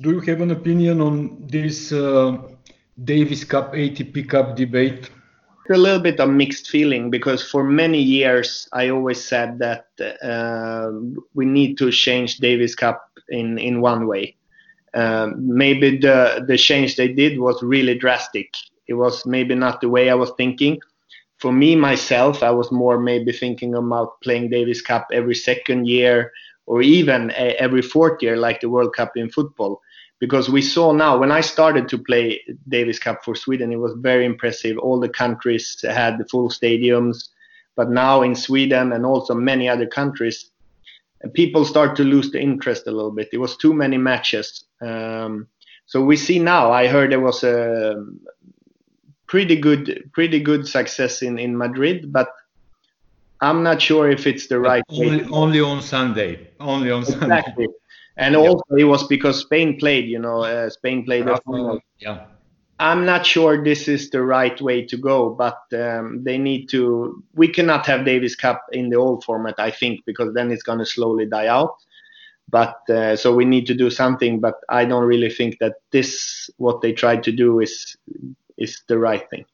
do you have an opinion on this uh, Davis Cup, ATP Cup debate? a little bit of mixed feeling because for many years I always said that uh, we need to change Davis Cup in in one way. Um, maybe the the change they did was really drastic. It was maybe not the way I was thinking. For me myself, I was more maybe thinking about playing Davis Cup every second year or even a, every fourth year, like the World Cup in football because we saw now when I started to play Davis Cup for Sweden, it was very impressive. All the countries had the full stadiums, but now in Sweden and also many other countries, people start to lose the interest a little bit. It was too many matches. Um, so we see now. I heard there was a pretty good, pretty good success in in Madrid, but I'm not sure if it's the right. Only, only on Sunday. Only on exactly. Sunday and also it was because Spain played. You know, uh, Spain played the final. Yeah. I'm not sure this is the right way to go, but um, they need to. We cannot have Davis Cup in the old format, I think, because then it's going to slowly die out. But uh, so we need to do something. But I don't really think that this what they tried to do is is the right thing.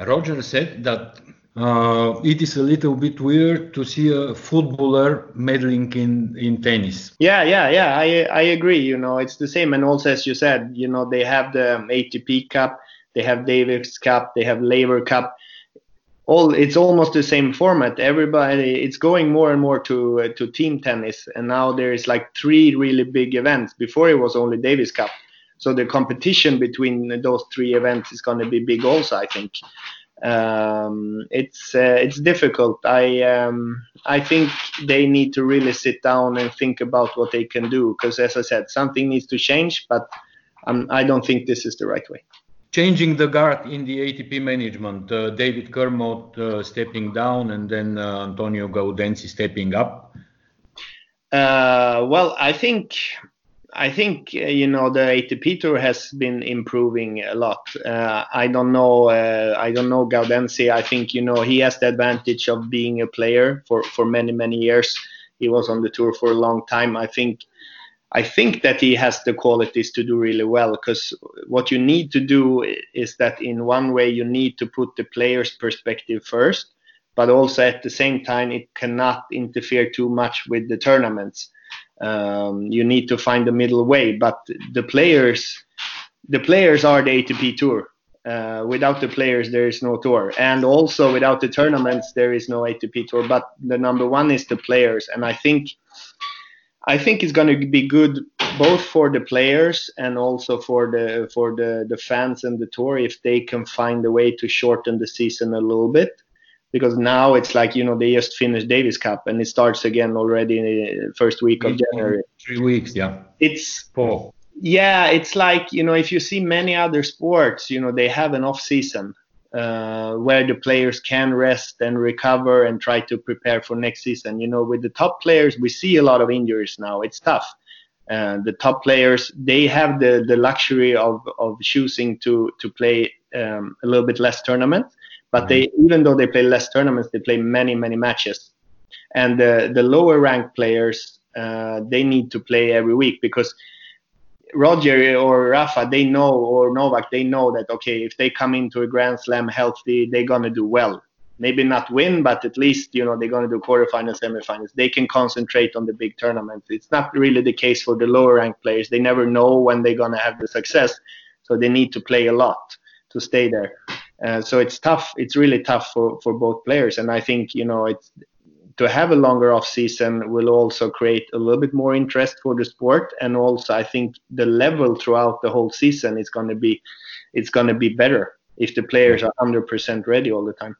Roger said that uh, it is a little bit weird to see a footballer meddling in, in tennis. Yeah, yeah, yeah. I I agree. You know, it's the same. And also, as you said, you know, they have the ATP Cup, they have Davis Cup, they have Laver Cup. All it's almost the same format. Everybody, it's going more and more to uh, to team tennis, and now there is like three really big events. Before it was only Davis Cup, so the competition between those three events is going to be big also. I think um, it's uh, it's difficult. I um, I think they need to really sit down and think about what they can do because, as I said, something needs to change. But um, I don't think this is the right way. Changing the guard in the ATP management, uh, David Kermode uh, stepping down and then uh, Antonio Gaudenzi stepping up. Uh, well, I think I think uh, you know the ATP tour has been improving a lot. Uh, I don't know. Uh, I don't know Gaudenzi. I think you know he has the advantage of being a player for for many many years. He was on the tour for a long time. I think. I think that he has the qualities to do really well because what you need to do is that in one way you need to put the player's perspective first, but also at the same time it cannot interfere too much with the tournaments um, you need to find the middle way. But the players, the players are the ATP Tour. Uh, without the players, there is no tour, and also without the tournaments, there is no ATP Tour. But the number one is the players, and I think, I think it's going to be good both for the players and also for the for the the fans and the tour if they can find a way to shorten the season a little bit because now it's like you know they just finished Davis Cup and it starts again already in the first week of January. Three weeks, yeah. It's four. Yeah, it's like you know if you see many other sports, you know they have an off season uh, where the players can rest and recover and try to prepare for next season. You know, with the top players, we see a lot of injuries now. It's tough. Uh, the top players they have the the luxury of of choosing to to play um, a little bit less tournament but they, even though they play less tournaments, they play many, many matches. And the, the lower ranked players, uh, they need to play every week because Roger or Rafa, they know, or Novak, they know that, okay, if they come into a Grand Slam healthy, they're going to do well. Maybe not win, but at least, you know, they're going to do quarterfinals, semifinals. They can concentrate on the big tournaments. It's not really the case for the lower ranked players. They never know when they're going to have the success. So they need to play a lot to stay there. Uh, so it's tough. It's really tough for, for both players. And I think, you know, it's to have a longer off season will also create a little bit more interest for the sport. And also, I think the level throughout the whole season is going to be, it's going to be better if the players are 100% ready all the time.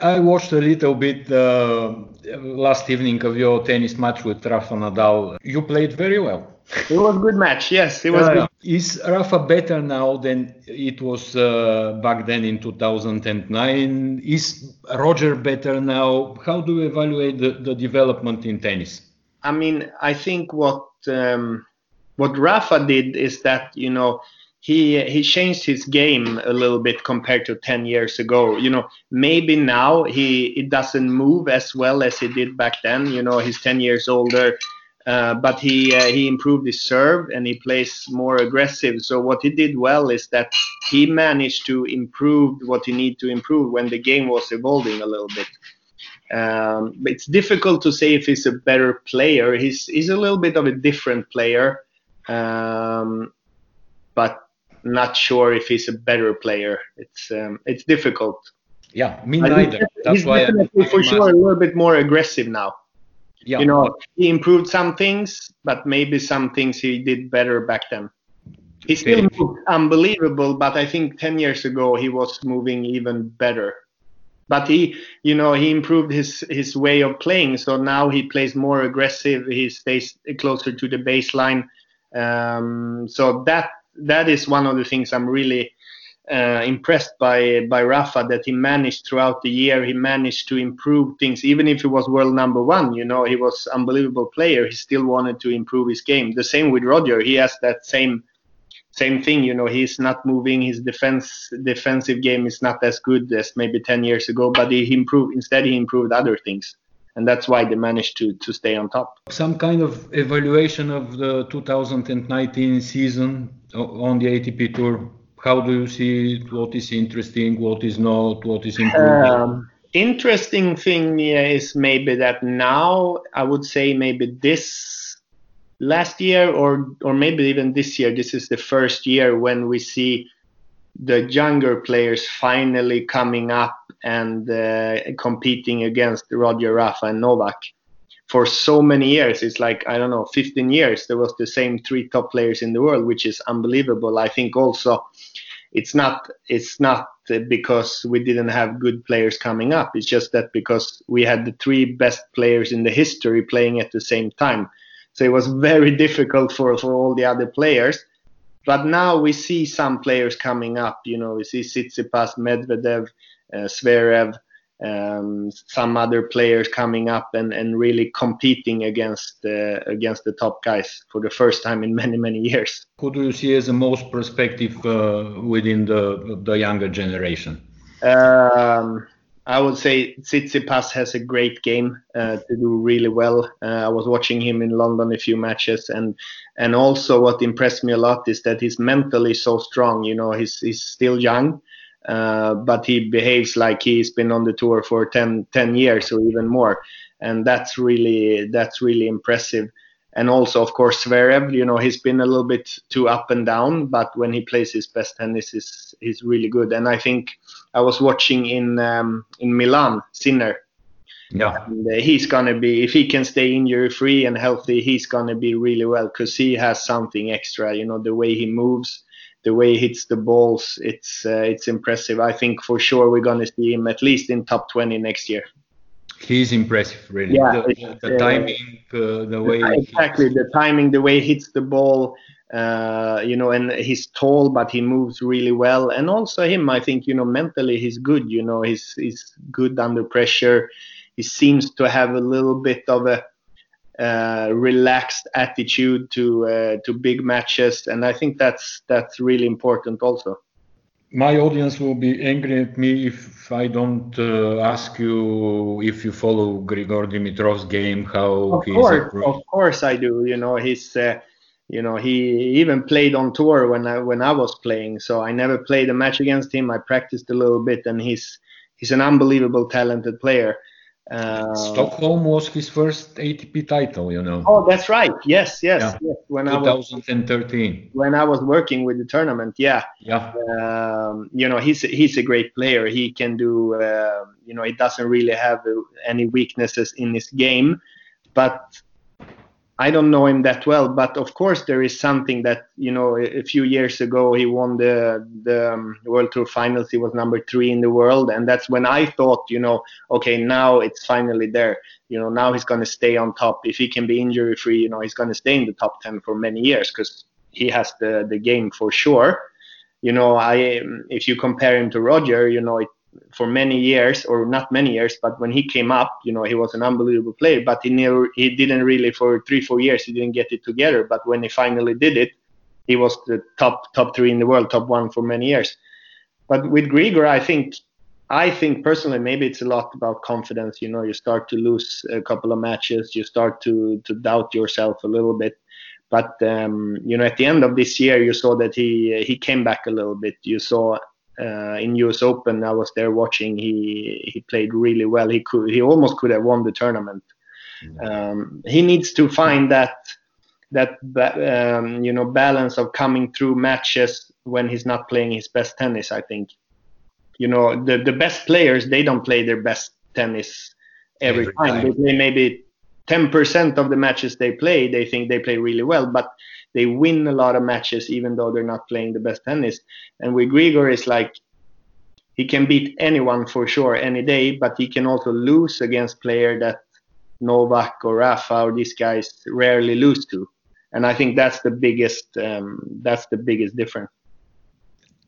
I watched a little bit uh, last evening of your tennis match with Rafa Nadal. You played very well. It was a good match. Yes, it was. Uh, good. Is Rafa better now than it was uh, back then in 2009? Is Roger better now? How do you evaluate the, the development in tennis? I mean, I think what um, what Rafa did is that you know he he changed his game a little bit compared to 10 years ago you know maybe now he it doesn't move as well as he did back then you know he's 10 years older Uh, but he uh, he improved his serve and he plays more aggressive. So what he did well is that he managed to improve what he need to improve when the game was evolving a little bit. Um, it's difficult to say if he's a better player. He's he's a little bit of a different player, um, but not sure if he's a better player. It's um, it's difficult. Yeah, me neither. That's he's why definitely I'm, for sure a little bit more aggressive now. Yeah. You know, he improved some things, but maybe some things he did better back then. He still moved unbelievable, but I think 10 years ago he was moving even better. But he, you know, he improved his his way of playing. So now he plays more aggressive. He stays closer to the baseline. Um, so that that is one of the things I'm really uh, impressed by by Rafa that he managed throughout the year. He managed to improve things, even if he was world number one. You know, he was unbelievable player. He still wanted to improve his game. The same with Roger. He has that same same thing. You know, he's not moving. His defense defensive game is not as good as maybe 10 years ago, but he improved. Instead, he improved other things. And that's why they managed to, to stay on top. Some kind of evaluation of the 2019 season on the ATP Tour how do you see it? What is interesting? What is not? What is improving? Um, interesting thing is maybe that now I would say maybe this last year or or maybe even this year. This is the first year when we see the younger players finally coming up and uh, competing against Roger Rafa and Novak for so many years. It's like, I don't know, 15 years, there was the same three top players in the world, which is unbelievable. I think also it's not, it's not because we didn't have good players coming up. It's just that because we had the three best players in the history playing at the same time. So it was very difficult for, for all the other players. But now we see some players coming up. You know, we see Tsitsipas, Medvedev, uh, Zverev, um, some other players coming up and, and really competing against uh, against the top guys for the first time in many many years. Who do you see as the most prospective uh, within the the younger generation? Um, I would say Tsitsipas has a great game uh, to do really well. Uh, I was watching him in London a few matches, and and also what impressed me a lot is that he's mentally so strong. You know, he's he's still young, uh, but he behaves like he's been on the tour for 10, 10 years or even more, and that's really that's really impressive. And also, of course, Zverev, you know, he's been a little bit too up and down, but when he plays his best tennis, is he's really good. And I think I was watching in um, in Milan, Sinner. Yeah. And, uh, he's gonna be if he can stay injury free and healthy, he's gonna be really well because he has something extra. You know, the way he moves, the way he hits the balls, it's uh, it's impressive. I think for sure we're to see him at least in top 20 next year. He's impressive, really. Yeah, the, the uh, timing, uh, the way exactly the timing, the way he hits the ball. Uh, you know, and he's tall, but he moves really well. And also him, I think, you know, mentally he's good. You know, he's he's good under pressure. He seems to have a little bit of a uh, relaxed attitude to uh, to big matches, and I think that's that's really important also. My audience will be angry at me if I don't uh, ask you if you follow Grigor Dimitrov's game. How of course, of course I do. You know he's uh, you know he even played on tour when I when I was playing. So I never played a match against him. I practiced a little bit, and he's he's an unbelievable talented player. Uh, Stockholm was his first ATP title, you know. Oh, that's right. Yes, yes, yeah. yes. When 2013. I was, when I was working with the tournament, yeah. Yeah. Um, you know, he's he's a great player. He can do. Uh, you know, he doesn't really have any weaknesses in his game, but I don't know him that well, but of course there is something that you know. A, few years ago, he won the the um, World Tour Finals. He was number three in the world, and that's when I thought, you know, okay, now it's finally there. You know, now he's going to stay on top. If he can be injury free, you know, he's going to stay in the top ten for many years because he has the the game for sure. You know, I if you compare him to Roger, you know, it for many years, or not many years, but when he came up, you know, he was an unbelievable player. But he never, he didn't really for three, four years, he didn't get it together. But when he finally did it, he was the top top three in the world, top one for many years. But with Grigor, I think I think personally, maybe it's a lot about confidence. You know, you start to lose a couple of matches, you start to to doubt yourself a little bit. But um, you know, at the end of this year, you saw that he he came back a little bit. You saw uh, in U.S. Open, I was there watching. He he played really well. He could he almost could have won the tournament. Um, he needs to find that that um, you know balance of coming through matches when he's not playing his best tennis. I think you know the the best players they don't play their best tennis every, every time. time. They play maybe 10% of the matches they play. They think they play really well, but they win a lot of matches even though they're not playing the best tennis. And with Grigor is like he can beat anyone for sure any day, but he can also lose against player that Novak or Rafa or these guys rarely lose to. And I think that's the biggest um, that's the biggest difference.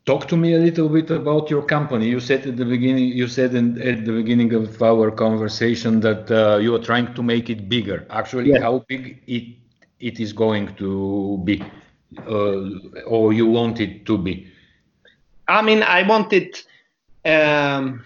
Talk to me a little bit about your company. You said at the beginning, you said in, at the beginning of our conversation that uh, you are trying to make it bigger. Actually, yes. how big it it is going to be, uh, or you want it to be? I mean, I want it. Um,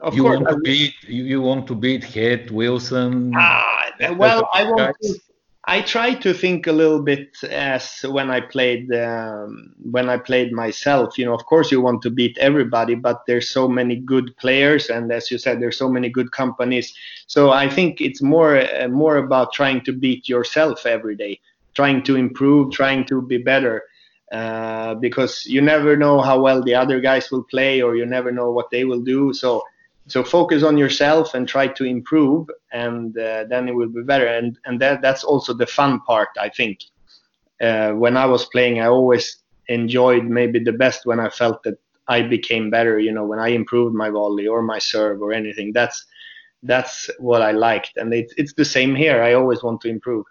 of you course, want to beat you, you want to beat Head Wilson. Ah, well, I want to, I try to think a little bit as when I played um, when I played myself. You know, of course, you want to beat everybody, but there's so many good players, and as you said, there's so many good companies. So I think it's more uh, more about trying to beat yourself every day, trying to improve, trying to be better, uh, because you never know how well the other guys will play, or you never know what they will do. So so focus on yourself and try to improve and uh, then it will be better. And and that that's also the fun part i think. Uh, when i was playing i always enjoyed maybe the best when i felt that i became better you know when i improved my volley or my serve or anything. That's that's what i liked. And it, it's the same here. I always want to improve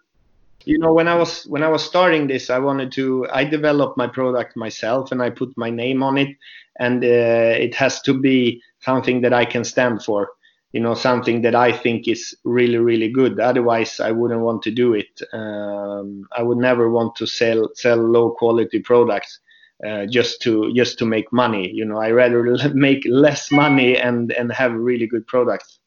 you know when i was when i was starting this i wanted to i developed my product myself and i put my name on it and uh, it has to be something that I can stand for. You know, something that I think is really, really good. Otherwise, I wouldn't want to do it. Um, I would never want to sell sell low quality products uh, just to just to make money. You know, I rather make less money and and have really good products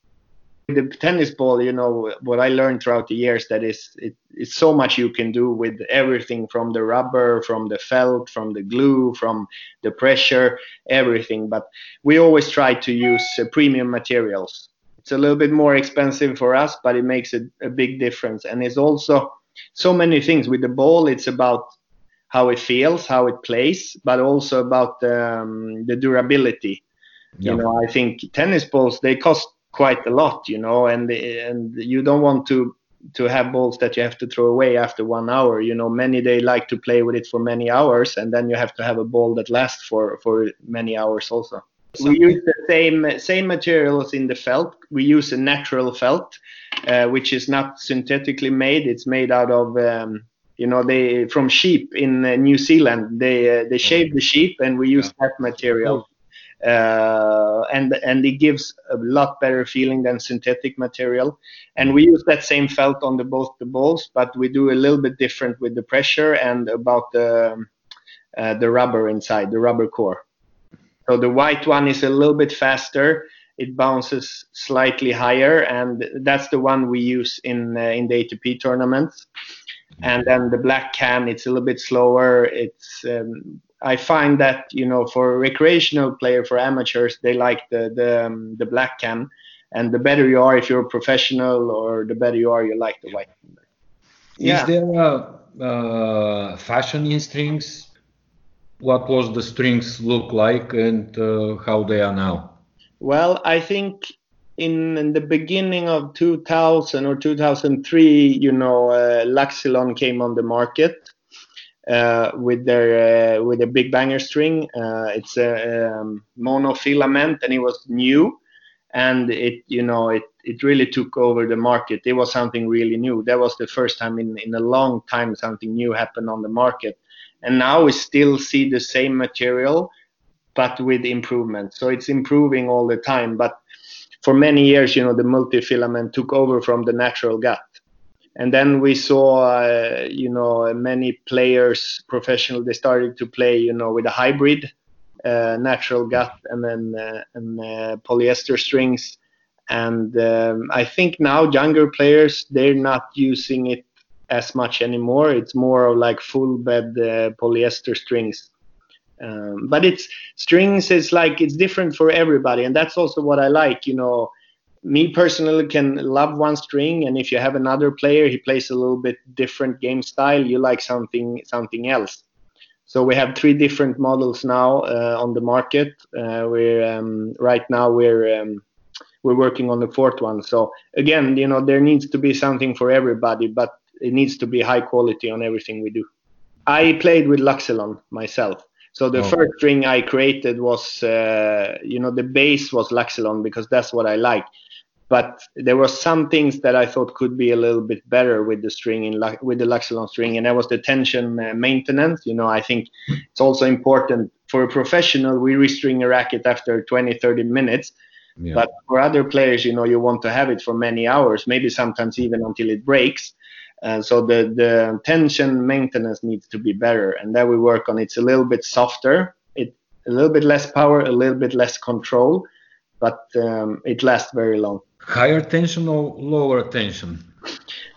the tennis ball you know what i learned throughout the years that is it, it's so much you can do with everything from the rubber from the felt from the glue from the pressure everything. But we always try to use uh, premium materials. It's a little bit more expensive for us but it makes a, a big difference. And it's also so many things. With the ball it's about how it feels how it plays but also about um, the durability. Yeah. you know i think tennis balls they cost quite a lot, you know, and and you don't want to to have balls that you have to throw away after one hour. You know, many they like to play with it for many hours, and then you have to have a ball that lasts for for many hours also. We use the same same materials in the felt. We use a natural felt, uh, which is not synthetically made. It's made out of um, you know they from sheep in uh, New Zealand. They uh, they shave the sheep, and we use yeah. that material uh, and and it gives a lot better feeling than synthetic material. And we use that same felt on the both the balls, but we do a little bit different with the pressure and about the uh, the rubber inside the rubber core. So the white one is a little bit faster. It bounces slightly higher, and that's the one we use in uh, in the ATP tournaments. And then the black can, it's a little bit slower. It's um, I find that you know for recreational player for amateurs they like the the um, the black can, and the better you are if you're a professional or the better you are you like the white. Yeah. Is there a, a fashion in strings? What was the strings look like and uh, how they are now? Well, I think in, in, the beginning of 2000 or 2003, you know, uh, Luxilon came on the market uh, with their uh, with a big banger string. Uh, it's a um, monofilament, and it was new, and it you know it it really took over the market. It was something really new. That was the first time in in a long time something new happened on the market, and now we still see the same material, but with improvement. So it's improving all the time, but. For many years, you know, the multifilament took over from the natural gut and then we saw uh, you know many players professional they started to play you know with a hybrid uh, natural gut and then uh, and uh, polyester strings. And um, I think now younger players they're not using it as much anymore. It's more of like full bed uh, polyester strings. Um, but it's strings is like it's different for everybody, and that's also what I like. You know, me personally can love one string, and if you have another player, he plays a little bit different game style. You like something something else. So we have three different models now uh, on the market. Uh, we're um, right now we're um, we're working on the fourth one. So again, you know, there needs to be something for everybody, but it needs to be high quality on everything we do. I played with Luxilon myself. So the oh. first string I created was, uh, you know, the base was Luxilon because that's what I like. But there were some things that I thought could be a little bit better with the string in with the Luxilon string, and that was the tension uh, maintenance. You know, I think it's also important for a professional. We restring a racket after 20, 30 minutes. Yeah. But for other players, you know, you want to have it for many hours, maybe sometimes even until it breaks. And so the, the tension maintenance needs to be better. And that we work on. It's a little bit softer, it a little bit less power, a little bit less control, but um, it lasts very long. Higher tension or lower tension?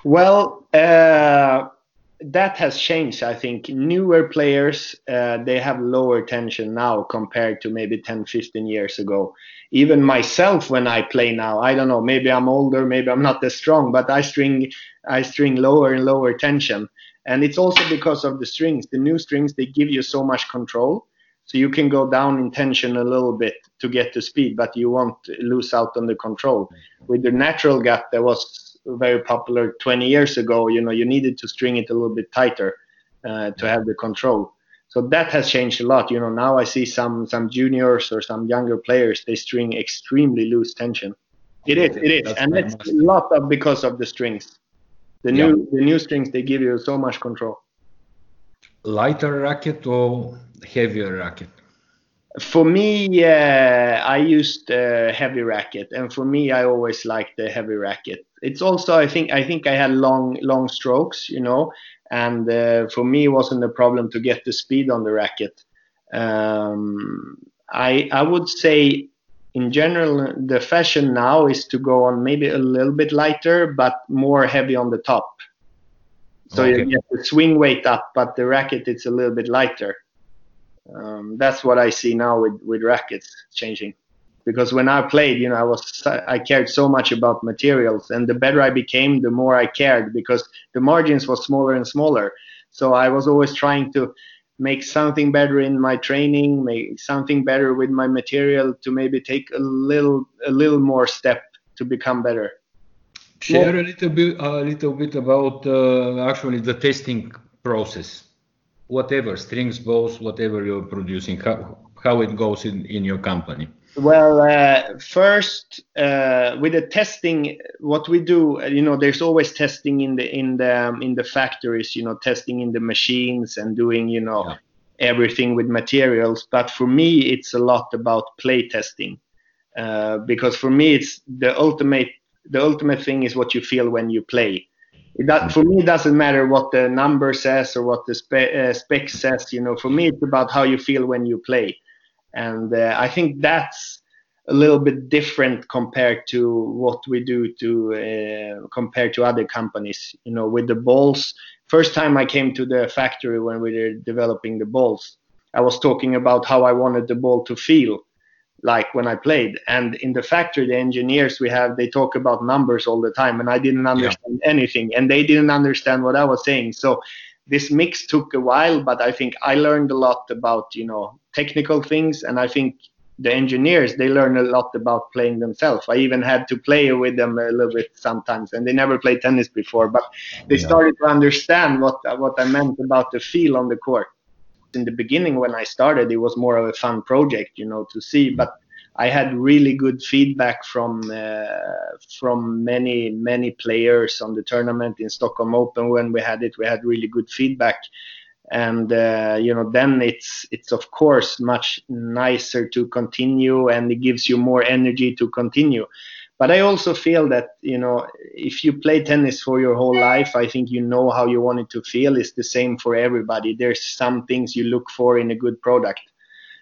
Well, uh, that has changed. I think newer players uh, they have lower tension now compared to maybe 10, 15 years ago. Even myself, when I play now, I don't know. Maybe I'm older, maybe I'm not as strong, but I string I string lower and lower tension. And it's also because of the strings. The new strings, they give you so much control. So you can go down in tension a little bit to get to speed, but you won't lose out on the control. With the natural gut that was very popular 20 years ago, you know, you needed to string it a little bit tighter uh, to have the control. So that has changed a lot. You know, now I see some some juniors or some younger players they string extremely loose tension. It is, it is, That's and it's a lot of because of the strings. The new yeah. the new strings they give you so much control. Lighter racket or heavier racket? For me, yeah, I used a heavy racket, and for me, I always liked the heavy racket. It's also, I think, I think I had long, long strokes, you know, and uh, for me, it wasn't a problem to get the speed on the racket. Um, I, I would say in general, the fashion now is to go on maybe a little bit lighter, but more heavy on the top. So okay. you get the swing weight up, but the racket it's a little bit lighter. Um, that's what I see now with, with rackets changing. Because when I played, you know, I was I cared so much about materials, and the better I became, the more I cared because the margins was smaller and smaller. So I was always trying to make something better in my training, make something better with my material to maybe take a little a little more step to become better. Share a little bit a little bit about uh, actually the testing process. Whatever strings, balls, whatever you're producing, how how it goes in in your company. Well, uh, first uh, with the testing, what we do, you know, there's always testing in the in the um, in the factories, you know, testing in the machines and doing, you know, yeah. everything with materials. But for me, it's a lot about play testing, uh, because for me, it's the ultimate the ultimate thing is what you feel when you play. That for me, it doesn't matter what the number says or what the spe- uh, spec says. You know, for me, it's about how you feel when you play and uh, I think that's a little bit different compared to what we do to uh, compared to other companies. You know, with the balls, first time I came to the factory when we were developing the balls, I was talking about how I wanted the ball to feel like when I played. And in the factory, the engineers we have, they talk about numbers all the time, and I didn't understand yeah. anything, and they didn't understand what I was saying. So this mix took a while, but I think I learned a lot about you know technical things, and I think the engineers they learn a lot about playing themselves. I even had to play with them a little bit sometimes, and they never played tennis before, but they yeah. started to understand what what I meant about the feel on the court. In the beginning, when I started, it was more of a fun project, you know, to see, but I had really good feedback from uh, from many many players on the tournament in Stockholm Open when we had it. We had really good feedback, and uh, you know then it's it's of course much nicer to continue, and it gives you more energy to continue. But I also feel that you know if you play tennis for your whole life, I think you know how you want it to feel. It's the same for everybody. There's some things you look for in a good product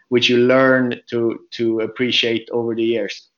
which you learn to to appreciate over the years.